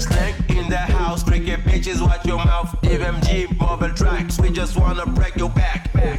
the in the house, take bitches, watch your mouth. FMG, marble tracks, we just wanna break your back, back,